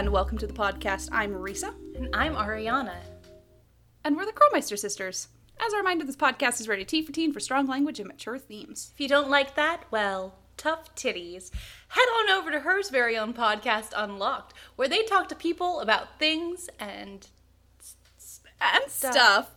and welcome to the podcast. I'm Marisa, And I'm Ariana. and we're the Crowmeister sisters. As a reminder, this podcast is rated T for teen for strong language and mature themes. If you don't like that, well, tough titties. Head on over to hers very own podcast, Unlocked, where they talk to people about things and And stuff.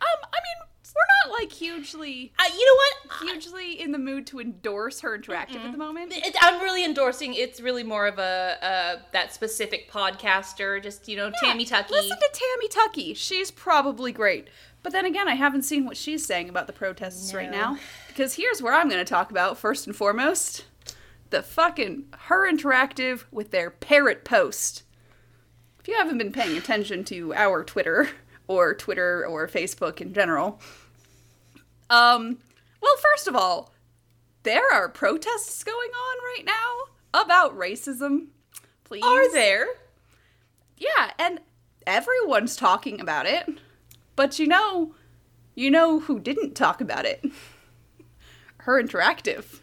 Um, I mean, we're not like hugely, uh, you know what? hugely in the mood to endorse her interactive at the moment. It, I'm really endorsing. It's really more of a uh, that specific podcaster, just you know, Tammy Tucky. Listen to Tammy Tucky. She's probably great. But then again, I haven't seen what she's saying about the protests right now. Because here's where I'm going to talk about first and foremost the fucking her interactive with their parrot post. If you haven't been paying attention to our Twitter or Twitter or Facebook in general, um, well, first of all, there are protests going on right now about racism. Please. Are there? Yeah, and everyone's talking about it. But you know, you know who didn't talk about it? Her Interactive.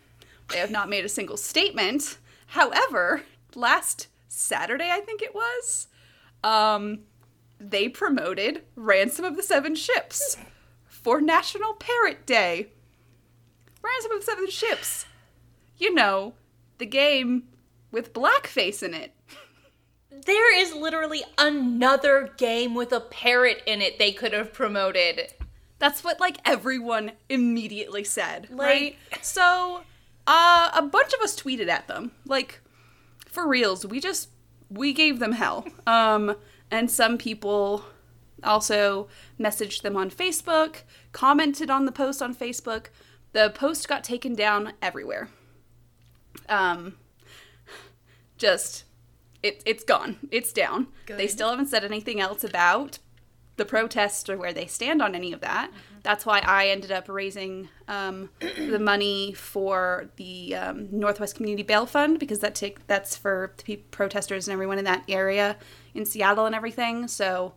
They have not made a single statement. However, last Saturday, I think it was, um, they promoted Ransom of the Seven Ships for National Parrot Day. Ransom of the Seven Ships. You know, the game with blackface in it. There is literally another game with a parrot in it they could have promoted. That's what like everyone immediately said, Like- right? So, uh, a bunch of us tweeted at them, like for reals. We just we gave them hell. Um, and some people also messaged them on Facebook, commented on the post on Facebook. The post got taken down everywhere. Um, just it, it's gone. It's down. They still haven't said anything else about the protest or where they stand on any of that. That's why I ended up raising um, the money for the um, Northwest Community Bail Fund because that take that's for the protesters and everyone in that area in Seattle and everything. So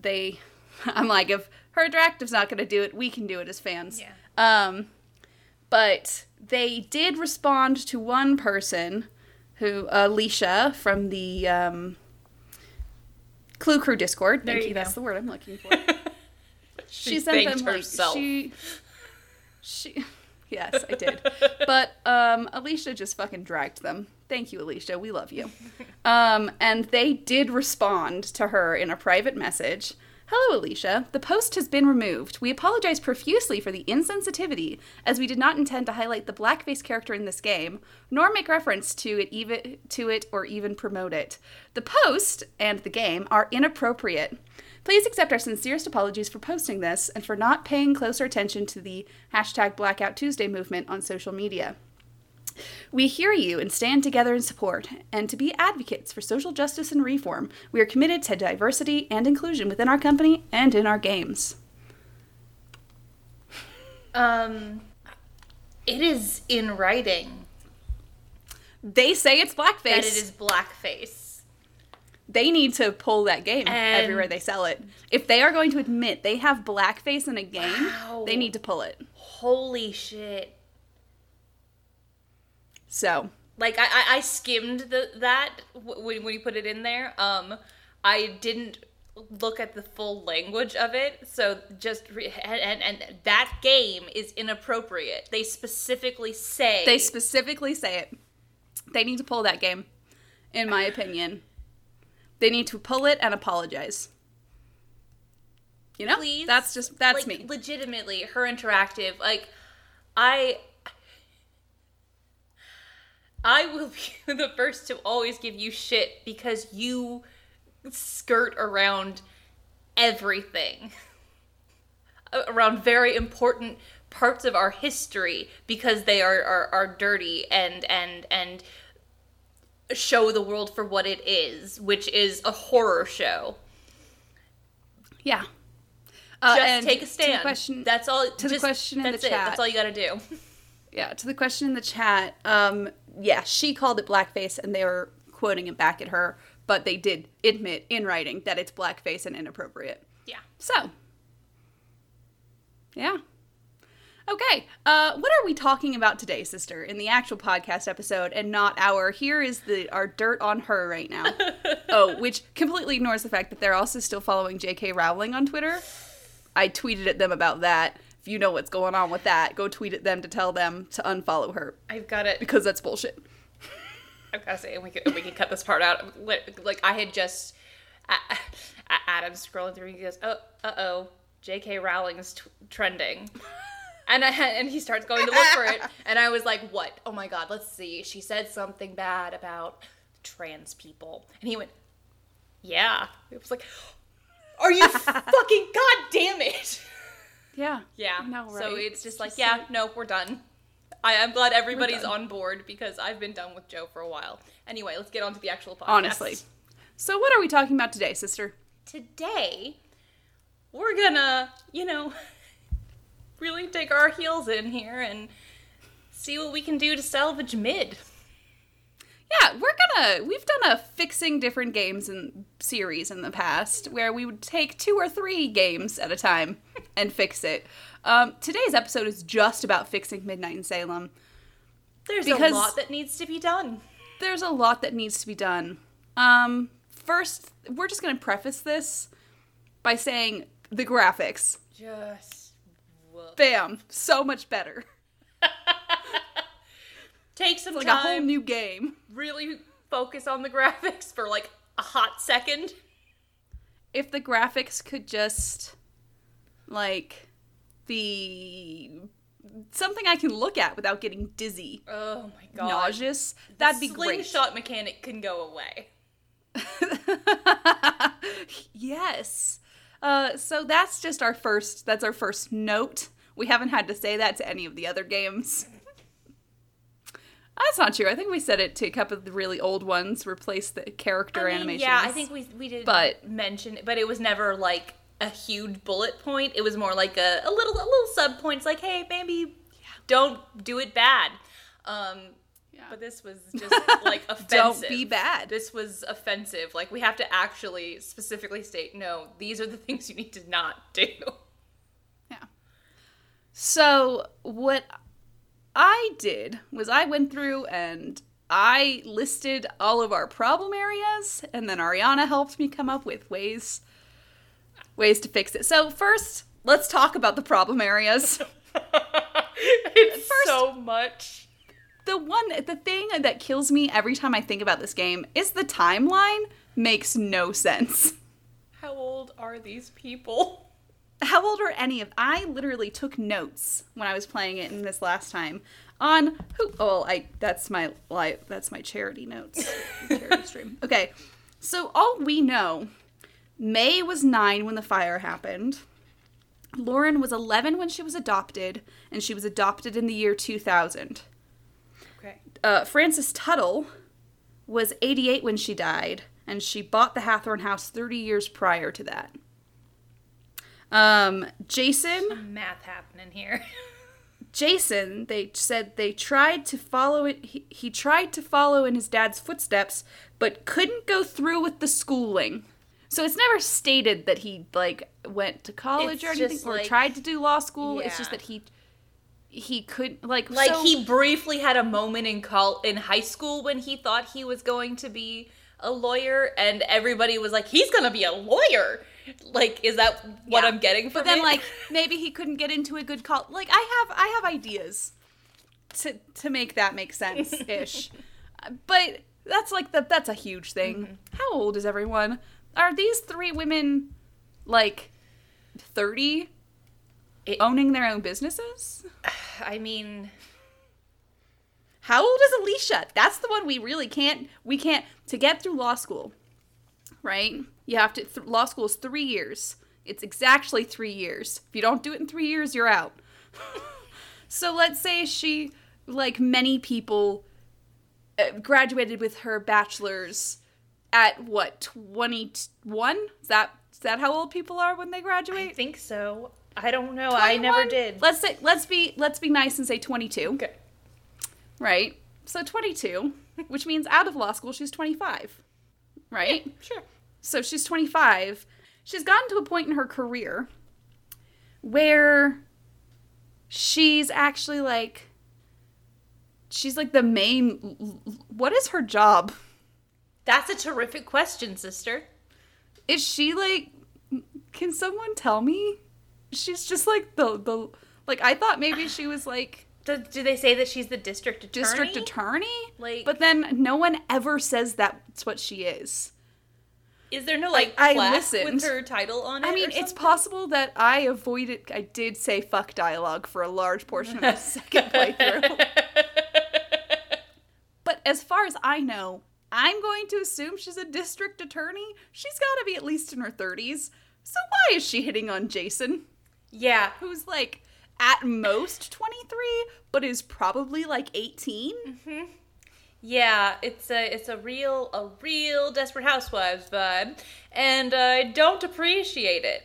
they, I'm like, if her interactive's not going to do it, we can do it as fans. Yeah. Um, but they did respond to one person who Alicia from the um, Clue Crew Discord. There Thank you you. That's the word I'm looking for. She, she sent them like herself. she she yes i did but um alicia just fucking dragged them thank you alicia we love you um and they did respond to her in a private message Hello, Alicia. The post has been removed. We apologize profusely for the insensitivity, as we did not intend to highlight the blackface character in this game, nor make reference to it even to it or even promote it. The post and the game are inappropriate. Please accept our sincerest apologies for posting this and for not paying closer attention to the hashtag Blackout Tuesday movement on social media. We hear you and stand together in support, and to be advocates for social justice and reform, we are committed to diversity and inclusion within our company and in our games. Um, it is in writing They say it's blackface. that it is blackface. They need to pull that game And- everywhere they sell it. If they are going to admit they have blackface in a game, Wow. they need to pull it. Holy shit! So, Like I, I, skimmed the that when when you put it in there. Um, I didn't look at the full language of it, so just re- and, and and that game is inappropriate. They specifically say they specifically say it. They need to pull that game, in my opinion. They need to pull it and apologize. You know? please. That's just, that's like, me. Legitimately, her interactive. Like, I. I will be the first to always give you shit because you skirt around everything. Around very important parts of our history because they are, are, are dirty and and and show the world for what it is, which is a horror show. Yeah. Uh, Just take a stand. question, that's all. to the question in the that's it. chat. That's all you got to do. yeah, to the question in the chat, um, yeah, she called it blackface and they were quoting it back at her, but they did admit in writing that it's blackface and inappropriate. Yeah. So, yeah. Okay, uh, what are we talking about today, sister, in the actual podcast episode and not our here is the our dirt on her right now. oh, which completely ignores the fact that they're also still following J.K. Rowling on Twitter. I tweeted at them about that. If you know what's going on with that, go tweet at them to tell them to unfollow her I've got it. because that's bullshit. I've got to say, and we can, we could cut this part out. Like I had just, A- A- Adam's scrolling through. He goes, "Oh, uh oh, J.K. Rowling's t- trending," and I and he starts going to look for it, and I was like, "What? Oh my god, let's see." She said something bad about trans people, and he went, "Yeah." It was like, "Are you fucking god damn it?" Yeah. Yeah. No, So it's just like, just yeah, like- no, we're done. I, I'm glad everybody's on board because I've been done with Joe for a while. Anyway, let's get on to the actual podcast. Honestly. So what are we talking about today, sister? Today, we're gonna, you know, really dig our heels in here and see what we can do to salvage mid. Yeah, we're gonna. We've done a fixing different games and series in the past where we would take two or three games at a time and fix it. Um, today's episode is just about fixing Midnight in Salem. There's a lot that needs to be done. There's a lot that needs to be done. Um, first, we're just gonna preface this by saying the graphics. Just whoop. Bam, so much better. take some like time. a whole new game. really focus on the graphics for like a hot second. if the graphics could just like be something I can look at without getting dizzy, Oh my god. nauseous, that'd be great. Slingshot mechanic can go away. yes. Uh, so that's just our first. That's our first note. We haven't had to say that to any of the other games. That's not true. I think we said it to a couple of the really old ones. Replace the character I mean, animations. Yeah, I think we we did But- mention it, but it was never like a huge bullet point. It was more like a, a little a little sub points like, hey, maybe don't do it bad. Um Yeah. but this was just like offensive. Don't be bad. This was offensive. Like we have to actually specifically state, no, these are the things you need to not do. Yeah. So what I did was I went through and I listed all of our problem areas, and then Ariana helped me come up with ways ways to fix it. So first, let's talk about the problem areas. it's so much. the one the thing that kills me every time I think about this game is the timeline makes no sense. How old are these people? How old are any of I literally took notes when I was playing it in this last time on who oh well, I that's my live that's my charity notes. charity stream. Okay. So all we know May was 9 when the fire happened. Lauren was 11 when she was adopted and she was adopted in the year 2000. Okay. Uh, Frances Tuttle was 88 when she died, and she bought the Hathorne house 30 years prior to that. Um, Jason, Math happening here. Jason, they said they tried to follow it. He, he tried to follow in his dad's footsteps, but couldn't go through with the schooling. So it's never stated that he like went to college It's or anything, just or tried to do law school. It's just that he he couldn't like Like so- he briefly had a moment in col- in high school when he thought he was going to be a lawyer, and everybody was like, "He's gonna be a lawyer." Like, is that what Yeah. I'm getting from But then, it? like, maybe he couldn't get into a good call. Like, I have, I have ideas to to make that make sense ish. but that's like the that's a huge thing. Mm-hmm. How old is everyone? Are these three women like thirty, owning their own businesses? I mean, How old is Alicia? That's the one we really can't. We can't to get through law school, right? You have to. Th- law school is three years. It's exactly three years. If you don't do it in three years, you're out. so let's say she, like many people, uh, graduated with her bachelor's at what twenty one? Is that is that how old people are when they graduate? I think so. I don't know. I never did. Let's say let's be let's be nice and say twenty two. Okay. Right? So 22, which means out of law school, she's 25. Right? Sure. So she's 25. She's gotten to a point in her career where she's actually like she's like the main what is her job? That's a terrific question, sister. Is she like can someone tell me? She's just like the the like I thought maybe she was like Do, do they say that she's the district attorney? district attorney? Like- but then no one ever says that's what she is. Is there no like I plaque listened. with her title on it? I mean, it's possible that I avoided. I did say fuck dialogue for a large portion of the second playthrough. but as far as I know, I'm going to assume she's a district attorney. She's got to be at least in her 30s. So why is she hitting on Jason, Yeah. who's like at most 23, but is probably like 18? Yeah, it's a it's a real a real Desperate Housewives vibe, and I don't appreciate it.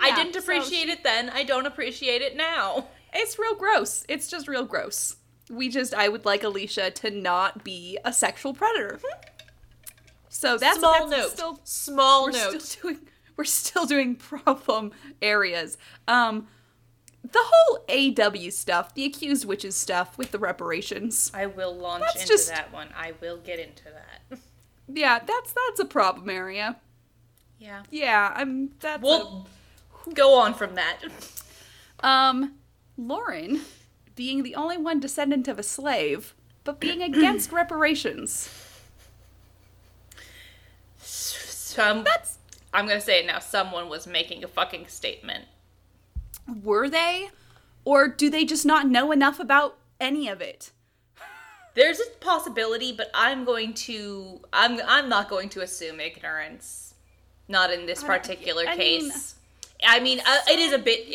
I didn't so appreciate it then. I don't appreciate it now. It's real gross. It's just real gross. We just, I would like Alicia to not be a sexual predator. So that's Small that's note. Still, Small we're note. still doing. We're still doing problem areas. Um, the whole AW stuff, the accused witches stuff with the reparations. I will launch into just- that one. I will get into that. Yeah, that's that's a problem area. Yeah. Yeah, I'm. That's a- We'll go on from that. Um, Lauren, being the only one descendant of a slave, but being against reparations. Some That's I'm gonna say it now. Someone was making a fucking statement. Were they, or do they just not know enough about any of it? There's a possibility, but I'm going to I'm I'm not going to assume ignorance. Not in this particular I mean, case. I mean, uh, it is a bit.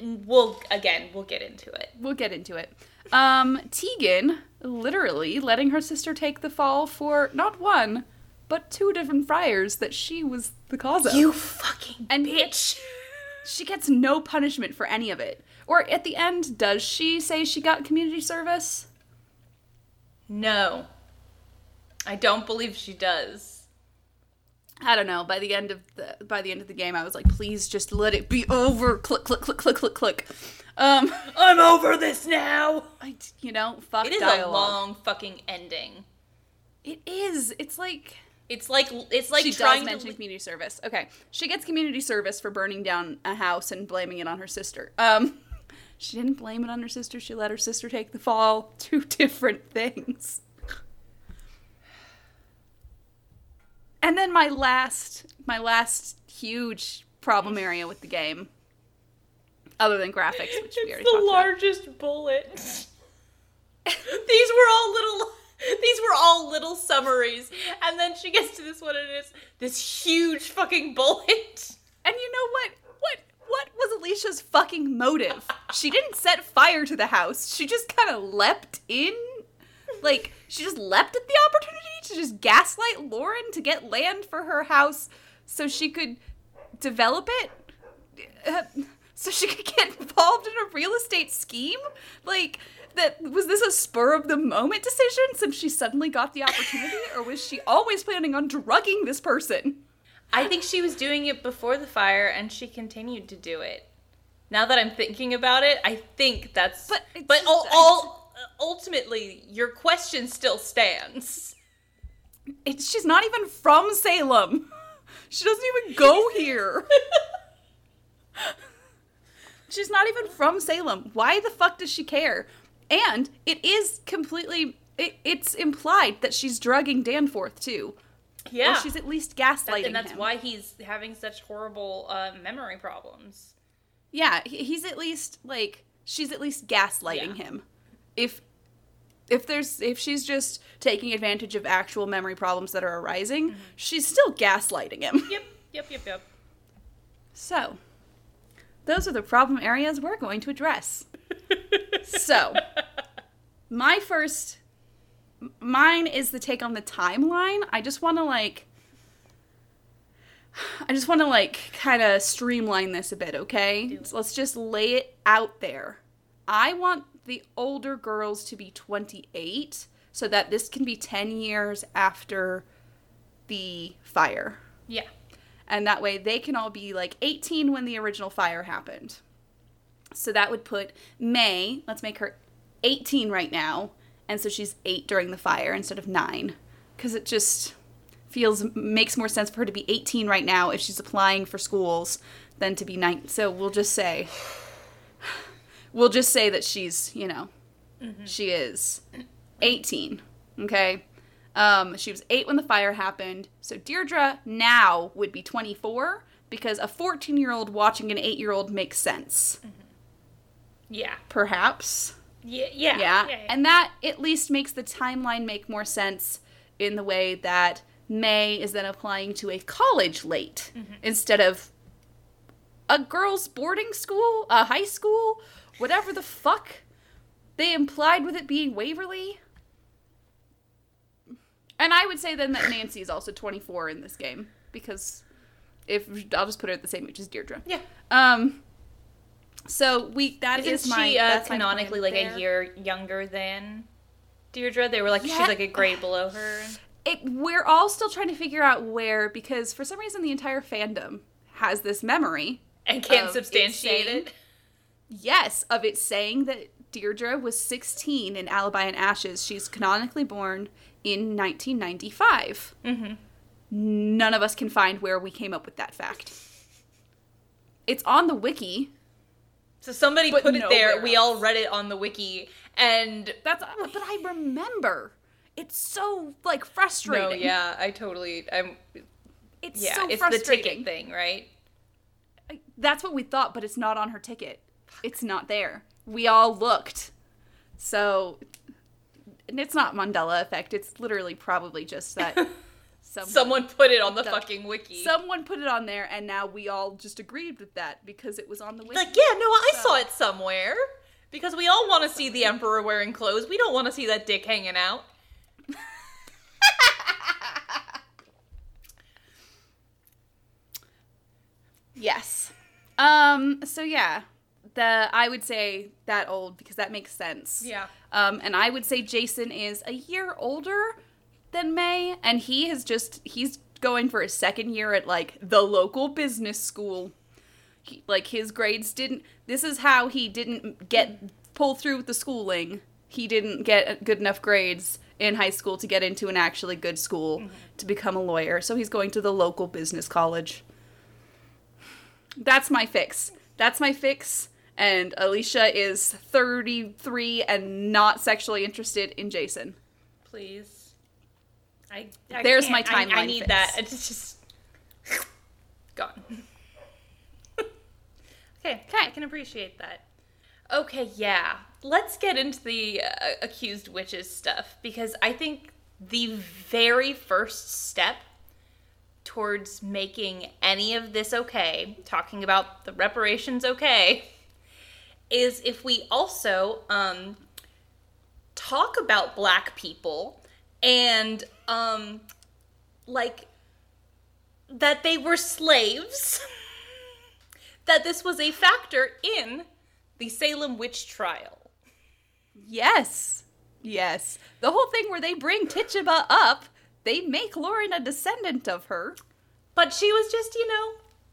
n- we'll again, we'll get into it. We'll get into it. Um, Tegan literally letting her sister take the fall for not one, but two different friars that she was the cause of. You fucking And bitch. She gets no punishment for any of it. Or at the end, does she say she got community service? No, I don't believe she does. I don't know. By the end of the by the end of the game, I was like, please just let it be over. Click, click, click, click, click, click. Um, I'm over this now. I, you know, fuck It is dialogue. a long fucking ending. It is. It's like It's like it's like she trying does mention to. community service. Okay, she gets community service for burning down a house and blaming it on her sister. Um, she didn't blame it on her sister. She let her sister take the fall. Two different things. And then my last, my last huge problem area with the game, other than graphics, which we already It's the talked about. largest bullet. these were all little. These were all little summaries, and then she gets to this one, and it's this huge fucking bullet. And you know what? What what was Alicia's fucking motive? She didn't set fire to the house. She just kind of leapt in. Like she just leapt at the opportunity to just gaslight Lauren to get land for her house so she could develop it. Uh, so she could get involved in a real estate scheme? Like that was this a spur of the moment decision since she suddenly got the opportunity or was she always planning on drugging this person? I think she was doing it before the fire, and she continued to do it. Now that I'm thinking about it, I think that's. But but just- all, all ultimately, your question still stands. It's, she's not even from Salem. She doesn't even go here. she's not even from Salem. Why the fuck does she care? And it is completely. It, it's implied that she's drugging Danforth too. Yeah, Or she's at least gaslighting him. and that's him. why he's having such horrible uh, memory problems. Yeah, he- he's at least like she's at least gaslighting Yeah. him. If if there's if she's just taking advantage of actual memory problems that are arising, Mm-hmm. she's still gaslighting him. Yep, yep, yep, yep. So, those are the problem areas we're going to address. So, my first mine is the take on the timeline. I just want to like I just want to like kind of streamline this a bit, okay? So let's just lay it out there. I want the older girls to be 28 so that this can be 10 years after the fire Yeah. and that way they can all be like 18 when the original fire happened. So that would put May, let's make her 18 right now. And so she's 8 during the fire instead of 9 cuz it just feels makes more sense for her to be 18 right now if she's applying for schools than to be 9. So we'll just say we'll just say that she's, you know, she is 18. Okay? Um, she was 8 when the fire happened. So Deirdre now would be 24 because a 14 year old watching an 8 year old makes sense. Yeah. Perhaps. Yeah. Yeah. Yeah. yeah. And that at least makes the timeline make more sense in the way that May is then applying to a college late instead of a girls' boarding school, a high school, whatever the fuck they implied with it being Waverly. And I would say then that Nancy is also 24 in this game because if I'll just put her at the same age as Deirdre. yeah. Um. So we that Isn't is she my uh, that's my canonically like there. a year younger than Deirdre? They were like Yeah. she's like a grade below her. it we're all still trying to figure out where because for some reason the entire fandom has this memory And can't Of it substantiate saying- it. yes of it saying that deirdre was 16 in Alibi in Ashes she's canonically born in 1995 Mm-hmm. none of us can find where we came up with that fact it's on the wiki So somebody But put it there. nowhere We all read it on the wiki, and that's but i remember it's so like frustrating. no, frustrating yeah, I totally, I'm, it's yeah, so it's the ticket thing, right? That's what we thought, but it's not on her ticket. It's not there. We all looked. So and it's not Mandela effect. It's literally probably just that someone, Someone put it on the The- fucking wiki. someone put it on there and now we all just agreed with that because it was on the wiki. like, yeah, no, I So- saw it somewhere because we all want to see the emperor wearing clothes. We don't want to see that dick hanging out. Yes. Um so yeah, the I would say that old because that makes sense. Yeah. Um, and I would say Jason is a year older than May, and he has just he's going for his second year at like the local business school. He, like his grades didn't. This is how he didn't get pull through with the schooling. He didn't get good enough grades in high school to get into an actually good school mm-hmm. to become a lawyer. So he's going to the local business college. That's my fix. That's my fix. And Alicia is 33 and not sexually interested in Jason. Please. I, I There's my can't- I- I, need fix. that. It's just gone. okay, I can appreciate that. Okay, yeah. Let's get into the uh, accused witches stuff because I think the very first step towards making any of this okay, talking about the reparations okay, is if we also um, talk about black people and um like that they were slaves that this was a factor in the Salem witch trial. Yes. Yes. The whole thing where they bring Tituba up, they make Lauren a descendant of her. But she was just, you know,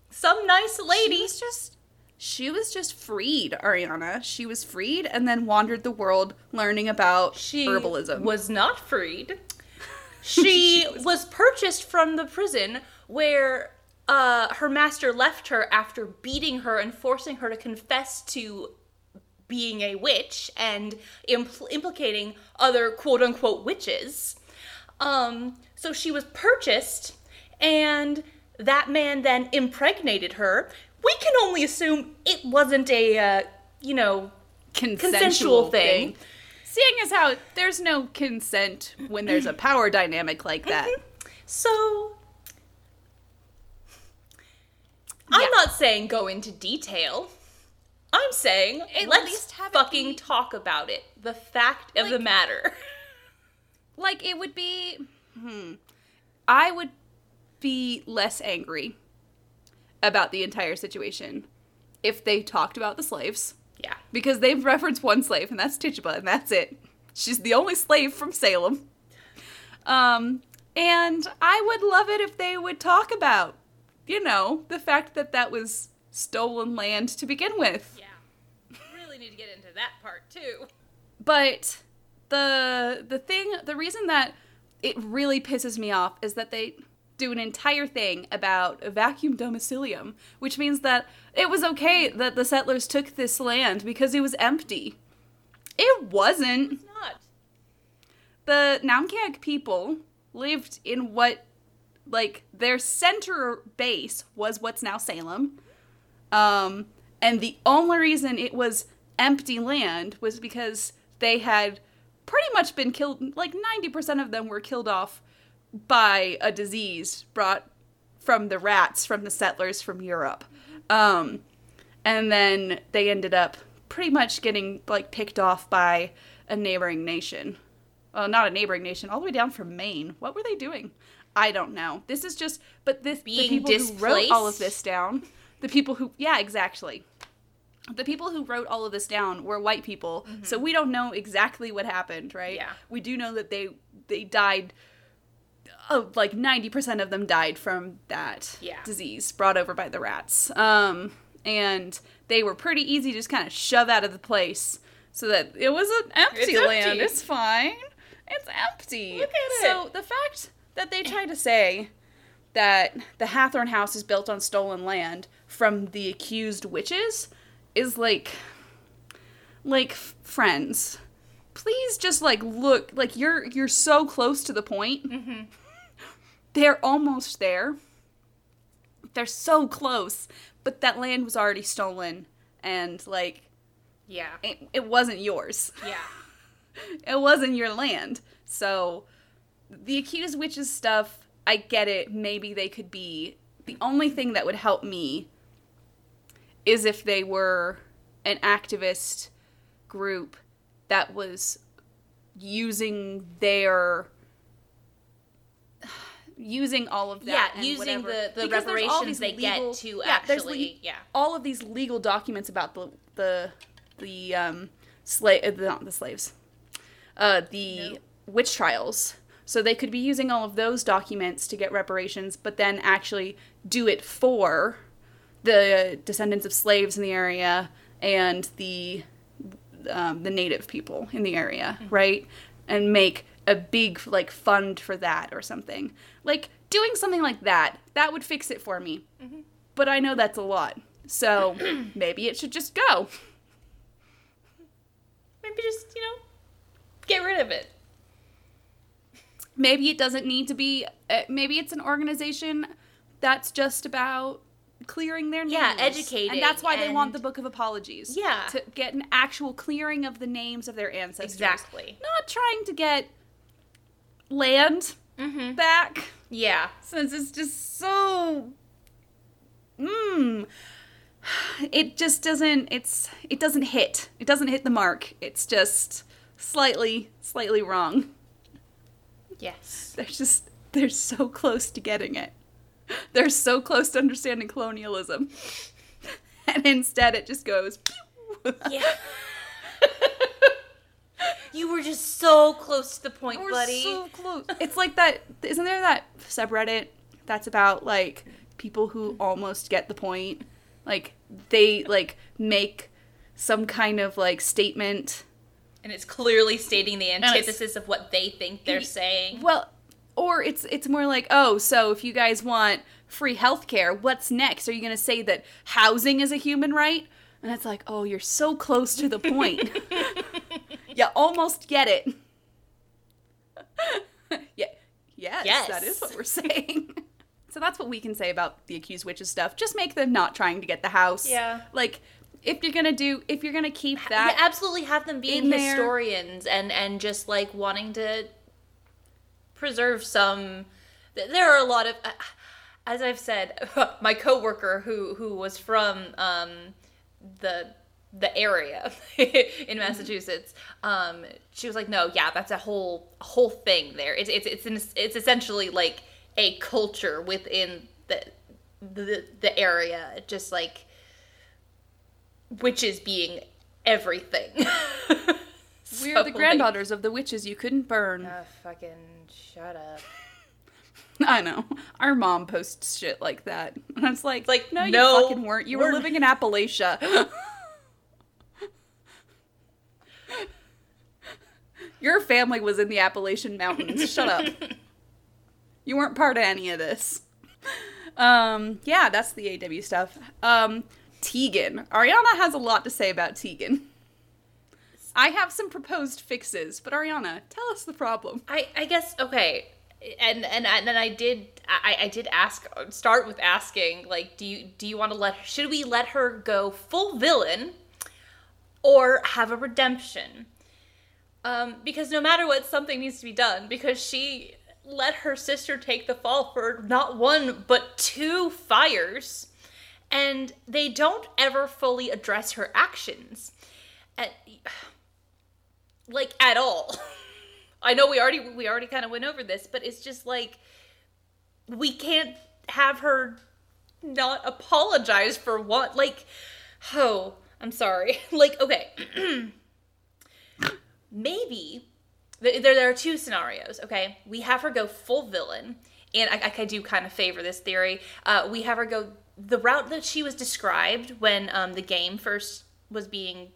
some nice lady. She was just she was just freed, Ariana. She was freed and then wandered the world learning about She herbalism. was not freed. She, was... purchased from the prison where uh, her master left her after beating her and forcing her to confess to being a witch and impl- implicating other quote unquote witches. Um, so she was purchased, and that man then impregnated her. We can only assume it wasn't a, uh, you know, consensual, consensual thing. thing. Seeing as how there's no consent when there's a power dynamic like that. So I'm not saying go into detail. I'm saying At let's fucking talk about it. The fact of the matter. Like it would be hmm, I would be less angry about the entire situation if they talked about the slaves yeah. because they've referenced one slave and that's Tituba and that's it. She's the only slave from Salem. Um and I would love it if they would talk about you know, the fact that that was stolen land to begin with. Yeah. Really need to get into that part too. But the the thing, the reason that it really pisses me off is that they do an entire thing about a vacuum domicilium, which means that it was okay that the settlers took this land because it was empty. It wasn't. It's not. The Naumkeag people lived in what, like, their center base was what's now Salem. Um, and the only reason it was empty land was because they had pretty much been killed, like, 90% of them were killed off by a disease brought from the rats from the settlers from Europe. Um, and then they ended up pretty much getting like picked off by a neighboring nation. Well, not a neighboring nation, all the way down from Maine. What were they doing? I don't know. This is just, but this the Being people who wrote all of this down, the people who, yeah, exactly. The people who wrote all of this down were white people, so we don't know exactly what happened, right? Yeah. We do know that they they died. Oh, like ninety percent of them died from that Yeah. disease brought over by the rats. Um, and they were pretty easy to just kind of shove out of the place, so that it was an empty It's land. empty. It's fine. It's empty. Look at So it. the fact that they try to say that the Hathorne house is built on stolen land from the accused witches is like like friends please just like look like you're you're so close to the point they're almost there they're so close but that land was already stolen and like Yeah. it, it wasn't yours Yeah. it wasn't your land. So the accused witches stuff, I get it. Maybe they could be the only thing that would help me is if they were an activist group that was using their using all of that Yeah, and using whatever. the- the Because reparations they get to there's actually- yeah. all of these legal documents about the the the um slave not the slaves uh the No. witch trials so they could be using all of those documents to get reparations but then actually do it for the descendants of slaves in the area and the um, the native people in the area right and make a big like fund for that or something. Like doing something like that that would fix it for me. But i know that's a lot. So maybe it should just go. Maybe just, you know, get rid of it. maybe it doesn't need to be uh, maybe it's an organization that's just about clearing their names. Yeah, educating and that's why they want the book of apologies. Yeah. to get an actual clearing of the names of their ancestors. Exactly. not trying to get land Mm-hmm. back Yeah. since it's just so mm it just doesn't it's it doesn't hit it doesn't hit the mark it's just slightly slightly wrong Yes. they're just they're so close to getting it they're so close to understanding colonialism and instead it just goes pew. Yeah. You were just so close to the point, We're buddy. so close. It's like that. Isn't there that subreddit that's about like people who almost get the point? Like they like make some kind of like statement. and it's clearly stating the antithesis of what they think they're saying. Well, or it's it's more like, oh, so if you guys want free healthcare, what's next? Are you going to say that housing is a human right? And it's like, oh, you're so close to the point. you almost get it. yeah. Yes, Yes. that is what we're saying. so that's what we can say about the accused witches stuff. Just make them not trying to get the house. Yeah. Like if you're gonna do if you're gonna keep that absolutely have them being in there. historians and and just like wanting to preserve some there are a lot of uh, as i've said my coworker who who was from um the the area in massachusetts um she was like no yeah that's a whole whole thing there it's it's it's, an, it's essentially like a culture within the the the area just like witches being everything. we're So, the like- granddaughters of the witches you couldn't burn. Ah, fucking shut up. I know. Our mom posts shit like that. And it's like, like, no, you no, fucking weren't. You were we're- living in Appalachia. Your family was in the Appalachian Mountains. Shut up. You weren't part of any of this. Um, yeah, that's the AW stuff. Um, Tegan. Ariana has a lot to say about Tegan. I have some proposed fixes, but Ariana, tell us the problem. I, I guess okay, and and and then I did I, I did ask start with asking like do you do you want to let should we let her go full villain or have a redemption? Um, because no matter what, something needs to be done because she let her sister take the fall for not one but two fires, and they don't ever fully address her actions. And, like at all. I know we already we already kind of went over this, but it's just like we can't have her not apologize for what like oh, I'm sorry. like okay. Maybe there, there are two scenarios, okay? We have her go full villain, and I, I do kind of favor this theory. Uh, we have her go the route that she was described when um, the game first was being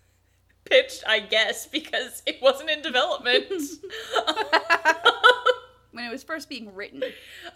pitched, I guess, because it wasn't in development. when it was first being written.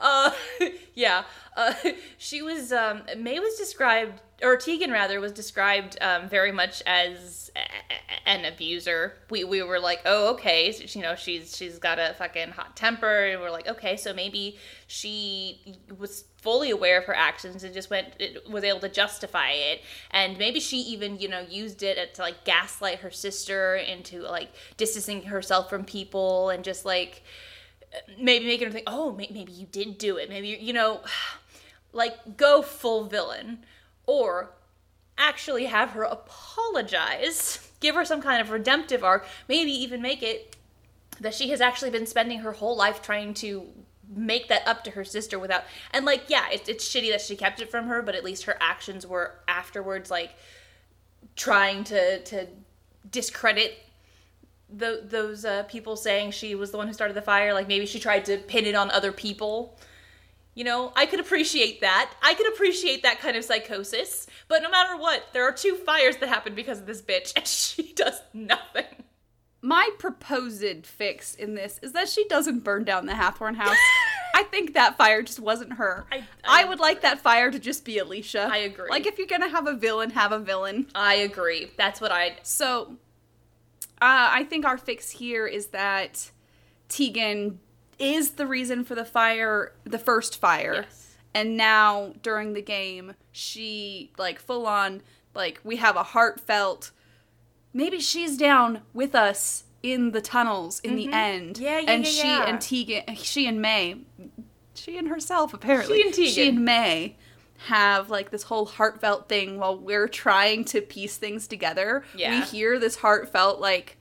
Uh, yeah. Uh, she was, um, May was described, or Tegan rather, was described um, very much as a- an abuser. We, we were like, oh, okay, so, you know, she's she's got a fucking hot temper, and we're like, okay, so maybe she was fully aware of her actions and just went it, was able to justify it and maybe she even you know used it to like gaslight her sister into like distancing herself from people and just like maybe making her think, oh, maybe you did do it. Maybe, you know, like go full villain. Or actually have her apologize, give her some kind of redemptive arc, maybe even make it that she has actually been spending her whole life trying to make that up to her sister without and like yeah it's, it's shitty that she kept it from her but at least her actions were afterwards like trying to to discredit the, those uh, people saying she was the one who started the fire. Like maybe she tried to pin it on other people. You know, I could appreciate that. I could appreciate that kind of psychosis. But no matter what, there are two fires that happen because of this bitch, and she does nothing. My proposed fix in this is that she doesn't burn down the Hathorne house. I think that fire just wasn't her. I, I, I, would like that fire to just be Alicia. I agree. Like if you're gonna have a villain, have a villain. I agree. That's what I'd. So uh, I think our fix here is that Tegan is the reason for the fire, the first fire. Yes. And now during the game, she like full on like we have a heartfelt maybe she's down with us in the tunnels in mm-hmm. the end. Yeah, yeah, and yeah, she yeah. and Tegan she and May she and herself apparently. She and Tegan. She and May have like this whole heartfelt thing while we're trying to piece things together. Yeah. We hear this heartfelt like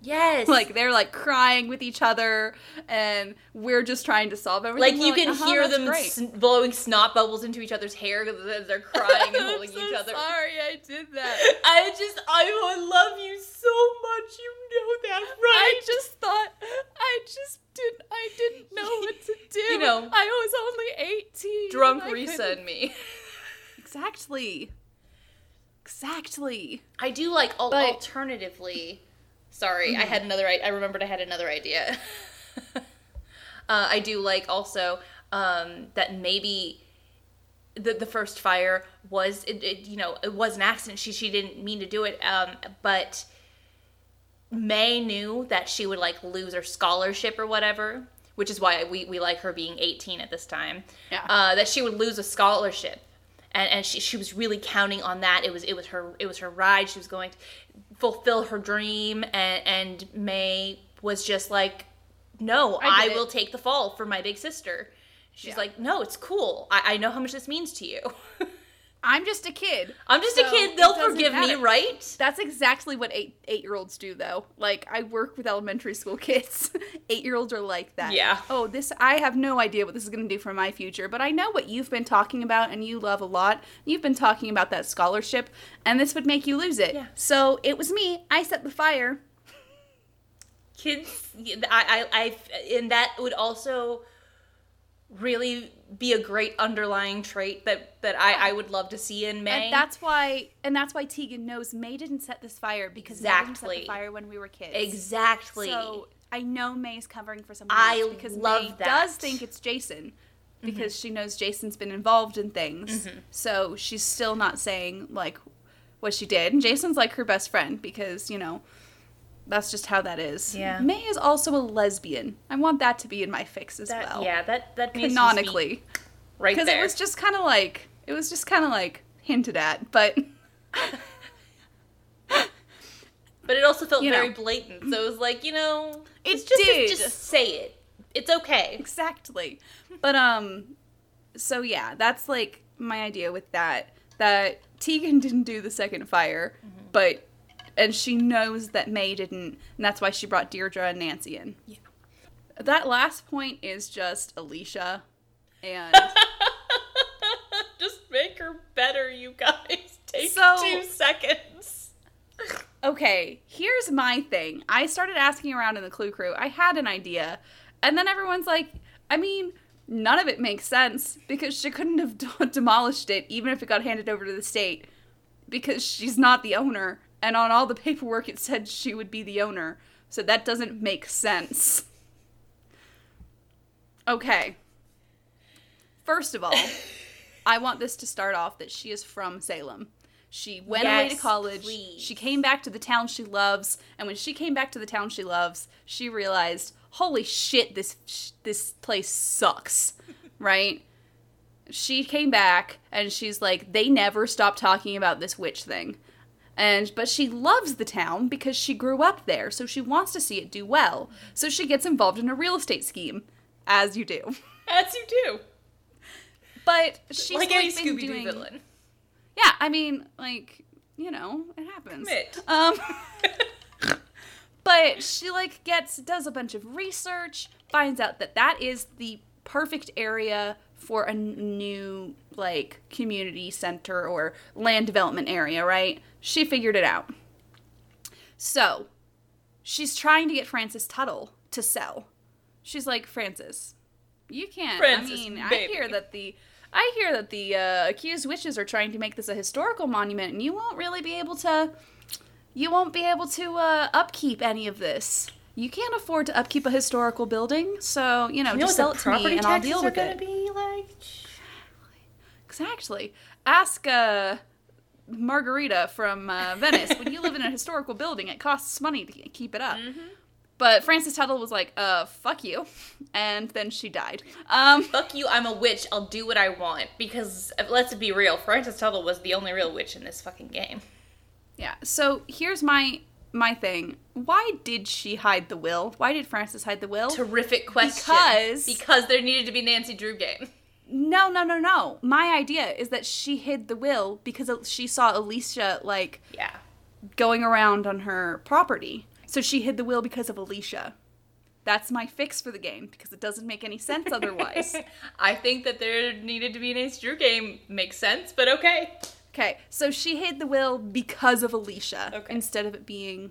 Yes. Like they're like crying with each other and we're just trying to solve everything. Like you can uh-huh, hear them sn- blowing snot bubbles into each other's hair because they're crying and holding so each other. Sorry, I did that. I just I love you so much. You know that, right? I just thought I just didn't I didn't know what to do. You know, I was only 18. Drunk Risa and me. exactly. Exactly. I do like al- but, alternatively Sorry, mm-hmm. I had another. I remembered I had another idea. uh, I do like also um, that maybe the the first fire was it, it, you know it was an accident. She she didn't mean to do it, um, but May knew that she would like lose her scholarship or whatever, which is why we, we like her being 18 at this time. Yeah. Uh, that she would lose a scholarship. And, and she, she was really counting on that. It was it was her it was her ride. She was going to fulfill her dream and, and May was just like, No, I, I will take the fall for my big sister. She's yeah. like, No, it's cool. I, I know how much this means to you. I'm just a kid. I'm just so a kid. They'll forgive matter. me, right? That's exactly what eight eight year olds do, though. Like I work with elementary school kids. eight year olds are like that. Yeah. Oh, this I have no idea what this is going to do for my future, but I know what you've been talking about and you love a lot. You've been talking about that scholarship, and this would make you lose it. Yeah. So it was me. I set the fire. Kids, I, I, I, and that would also really be a great underlying trait that that I, I would love to see in May. And that's why, and that's why Tegan knows May didn't set this fire because May didn't set Exactly. the fire when we were kids. exactly. So I know May's covering for someone I else because love May that. Mm-hmm. does think it's Jason because she knows Jason's been involved in things. So she's still not saying like what she did. And Jason's like her best friend because you know that's just how that is. Yeah. May is also a lesbian. I want that to be in my fix as that, well. yeah, that that needs to be Canonically, right because it was just kind of like it was just kind of like hinted at, but but it also felt you very know. blatant. So it was like, you know, it's just, did. Just, just say it. It's okay. exactly. But um so yeah, that's like my idea with that that Tegan didn't do the second fire, but and she knows that May didn't, and that's why she brought Deirdre and Nancy in. Yeah. That last point is just Alicia and just make her better, you guys. Take So- two seconds. okay, here's my thing. I started asking around in the Clue Crew. I had an idea, and then everyone's like, I mean, none of it makes sense because she couldn't have d- demolished it even if it got handed over to the state because she's not the owner, and on all the paperwork it said she would be the owner. So that doesn't make sense. Okay. First of all, I want this to start off that she is from Salem. She went away to college. please. She came back to the town she loves, and when she came back to the town she loves, she realized, "Holy shit, this sh- this place sucks." right? She came back and she's like, "They never stop talking about this witch thing." And but she loves the town because she grew up there, so she wants to see it do well. So she gets involved in a real estate scheme, as you do. As you do. But she's like like, any Scooby Doo villain. Yeah, I mean, like you know, it happens. Commit. Um, but she like gets does a bunch of research, finds out that that is the perfect area for a new like community center or land development area, right? She figured it out. So, she's trying to get Frances Tuttle to sell. She's like, "Frances, you can't. Frances, I mean, I hear that the I hear that the uh, accused witches are trying to make this a historical monument, and you won't really be able to. You won't be able to uh, upkeep any of this. You can't afford to upkeep a historical building, so you know, You just what sell it to me, and I'll deal with it. be like? Exactly. Ask uh, Margherita from uh, Venice. when you live in a historical building, it costs money to keep it up. Mm-hmm. But Frances Tuttle was like, "Uh, fuck you," and then she died. Um, Fuck you, I'm a witch. I'll do what I want. Because uh, let's be real, Frances Tuttle was the only real witch in this fucking game. yeah. So here's my my thing. Why did she hide the will? Why did Frances hide the will? Terrific question. Because- because there needed to be Nancy Drew game. No, no, no, no. My idea is that she hid the will because she saw Alicia like Yeah. going around on her property. So she hid the will because of Alicia. That's my fix for the game because it doesn't make any sense otherwise. I think that there needed to be an Ace Drew game. Makes sense, but okay. Okay, so she hid the will because of Alicia Okay. instead of it being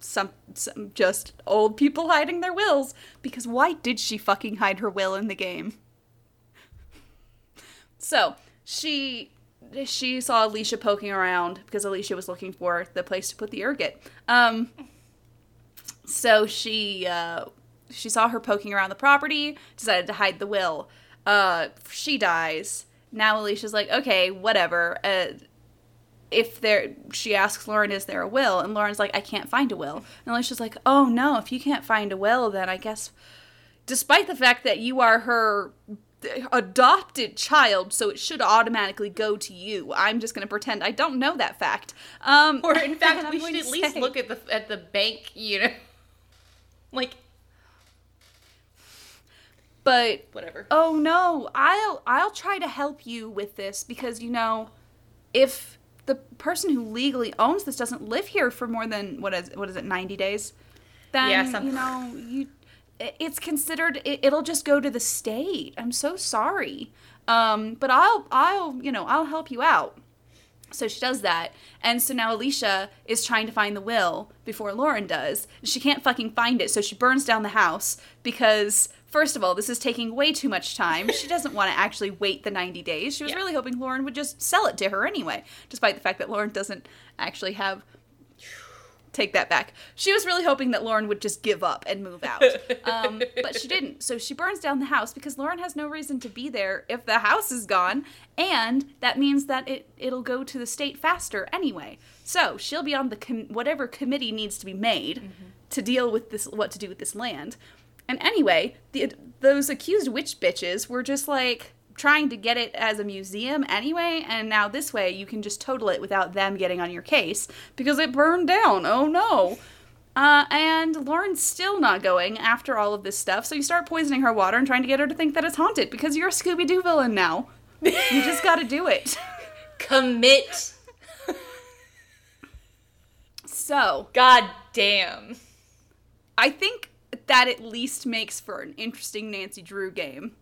some, some just old people hiding their wills. Because why did she fucking hide her will in the game? So she she saw Alicia poking around because Alicia was looking for the place to put the ergot. Um, so she uh, she saw her poking around the property, decided to hide the will. Uh, she dies. Now Alicia's like, okay, whatever. Uh, if there, she asks Lauren, is there a will? And Lauren's like, I can't find a will. And Alicia's like, oh no, if you can't find a will, then I guess, despite the fact that you are her adopted child, so it should automatically go to you. I'm just gonna pretend I don't know that fact. Um, Or in fact, we should at least say- look at the at the bank, you know. Like But whatever. oh no, I'll I'll try to help you with this because you know, if the person who legally owns this doesn't live here for more than what is what is it 90 days, then Yeah, some- you know you it's considered it, it'll just go to the state. I'm so sorry. Um, but I'll I'll you know I'll help you out. So she does that. And so now Alicia is trying to find the will before Lauren does. She can't fucking find it, so she burns down the house because First of all, this is taking way too much time. She doesn't want to actually wait the 90 days. She was Yeah. really hoping Lauren would just sell it to her anyway, despite the fact that Lauren doesn't actually have. Take that back. She was really hoping that Lauren would just give up and move out. Um, but she didn't. So she burns down the house because Lauren has no reason to be there if the house is gone. And that means that it, it'll go to the state faster anyway. So she'll be on the com- whatever committee needs to be made to deal with this, what to do with this land. And anyway, the, those accused witch bitches were just like trying to get it as a museum anyway, and now this way you can just total it without them getting on your case because it burned down. Oh no. Uh, and Lauren's still not going after all of this stuff, so you start poisoning her water and trying to get her to think that it's haunted because you're a Scooby Doo villain now. You just gotta do it. Commit. So, God damn. I think that at least makes for an interesting Nancy Drew game.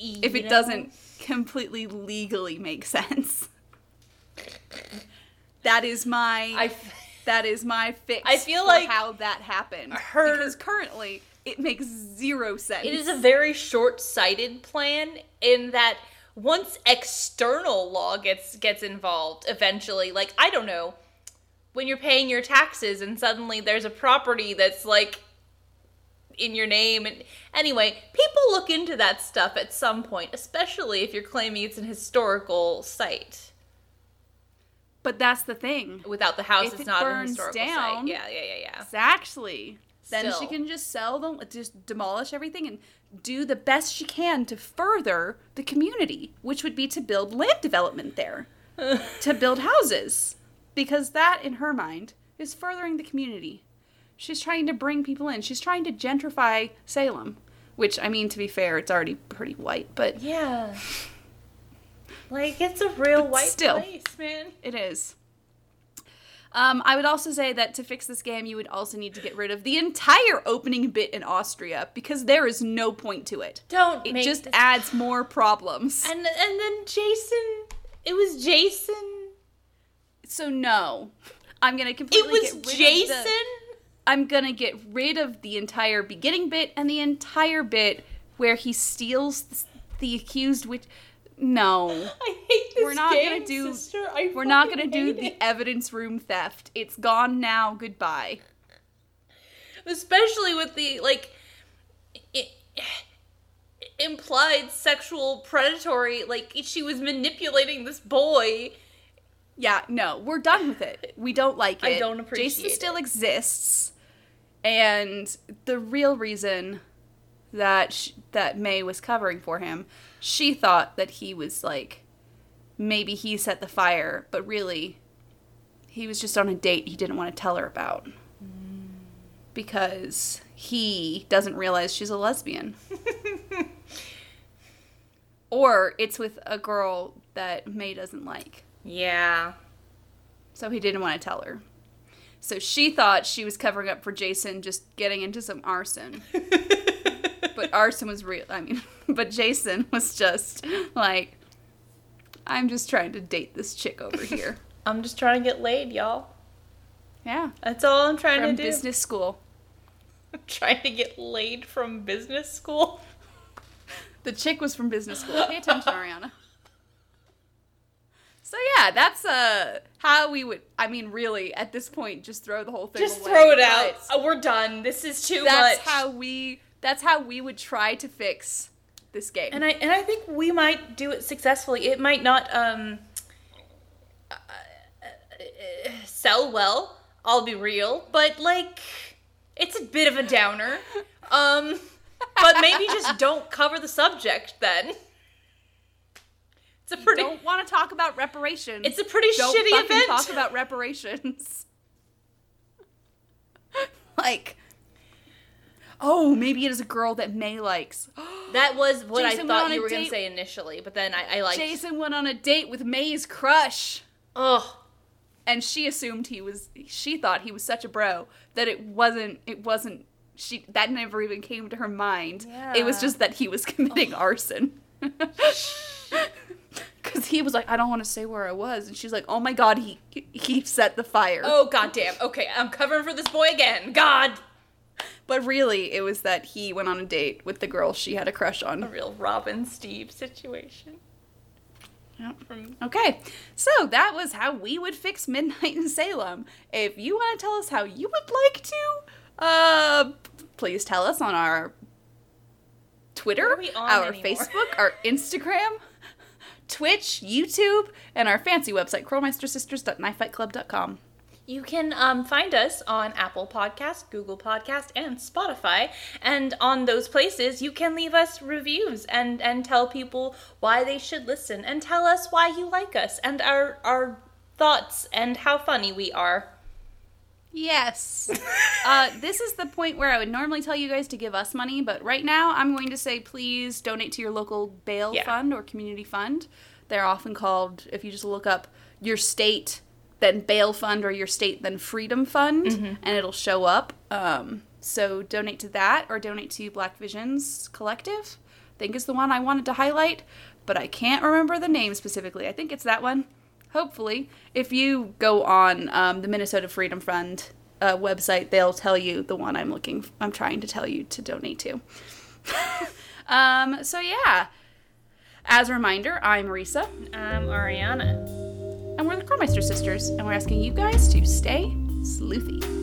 If it doesn't completely legally make sense. That is my I f- that is my fix. I feel for like how that happened her- because currently it makes zero sense. It is a very short-sighted plan in that once external law gets gets involved eventually, like I don't know, when you're paying your taxes and suddenly there's a property that's like in your name and anyway, people look into that stuff at some point, especially if you're claiming it's an historical site. but that's the thing. Without the house, If it's it not a historical down- site. Yeah, yeah, yeah, yeah. Exactly. Then she can just sell them, just demolish everything, and do the best she can to further the community, which would be to build land development there, to build houses, because that, in her mind, is furthering the community. She's trying to bring people in. She's trying to gentrify Salem, which, I mean, to be fair, it's already pretty white, but Yeah. Like it's a real white still. place, man. It is. Um, I would also say that to fix this game, you would also need to get rid of the entire opening bit in Austria because there is no point to it. Don't It just this- adds more problems. and and then Jason. It was Jason. So no, I'm gonna completely. It was Jason. I'm gonna get rid of the entire beginning bit and the entire bit where he steals the, the accused witch. No, I hate this We're not game, gonna do- sister. I we're not gonna do the it. evidence room theft. It's gone now. Goodbye. especially with the like i implied sexual predatory. Like she was manipulating this boy. Yeah, no, we're done with it. We don't like it. I don't appreciate. Jason appreciate still exists, and the real reason that sh- that May was covering for him, she thought that he was like, maybe he set the fire, but really, he was just on a date he didn't want to tell her about because he doesn't realize she's a lesbian. or it's with a girl that May doesn't like. Yeah. So he didn't want to tell her. So she thought she was covering up for Jason just getting into some arson. but arson was real. I mean, but Jason was just like, I'm just trying to date this chick over here. I'm just trying to get laid, y'all. Yeah. That's all I'm trying From to do. business school. I'm trying to get laid from business school. The chick was from business school. Pay attention, Ariana. So yeah, that's uh how we would. I mean, really, at this point, just throw the whole thing. Just away, throw it out. Oh, we're done. This is too That's much. how we. That's how we would try to fix this game. and I and I think we might do it successfully. It might not um uh, uh, sell well. I'll be real, but like it's a bit of a downer. Um, but maybe just don't cover the subject then. It's a pretty. don't want to talk about reparations. It's a pretty don't shitty event. talk about reparations. like, oh, maybe it is a girl that May likes. that was what Jason I thought you were gonna say initially, but then I, I like. Jason went on a date with May's crush, Ugh. and she assumed he was. She thought he was such a bro that it wasn't. It wasn't. She that never even came to her mind. It was just that he was committing arson. Because he was like, I don't want to say where I was, and she's like, Oh my god, he he set the fire. Oh goddamn. Okay, I'm covering for this boy again. God. but really, it was that he went on a date with the girl she had a crush on. A real Robin Steve situation. Yep. Okay, so that was how we would fix Midnight in Salem. If you want to tell us how you would like to, uh, please tell us on our Twitter, What are we on our anymore? Facebook, our Instagram, Twitch, YouTube, and our fancy website, curlmeistersisters.knifefightclub.com. You can um, find us on Apple Podcast, Google Podcast, and Spotify. And on those places, you can leave us reviews and, and tell people why they should listen and tell us why you like us and our, our thoughts and how funny we are. Yes. uh, this is the point where I would normally tell you guys to give us money, but right now I'm going to say please donate to your local bail Yeah. fund or community fund. They're often called, if you just look up your state, then bail fund, or your state, then freedom fund, and it'll show up. Um, so donate to that or donate to Black Visions Collective. I think is the one I wanted to highlight, but I can't remember the name specifically. I think it's that one. Hopefully, if you go on um, the Minnesota Freedom Fund uh, website, they'll tell you the one I'm looking. I'm trying to tell you to donate to. um, so yeah. As a reminder, I'm Marisa, I'm Ariana. and we're the Crowmeister Sisters, and we're asking you guys to stay sleuthy.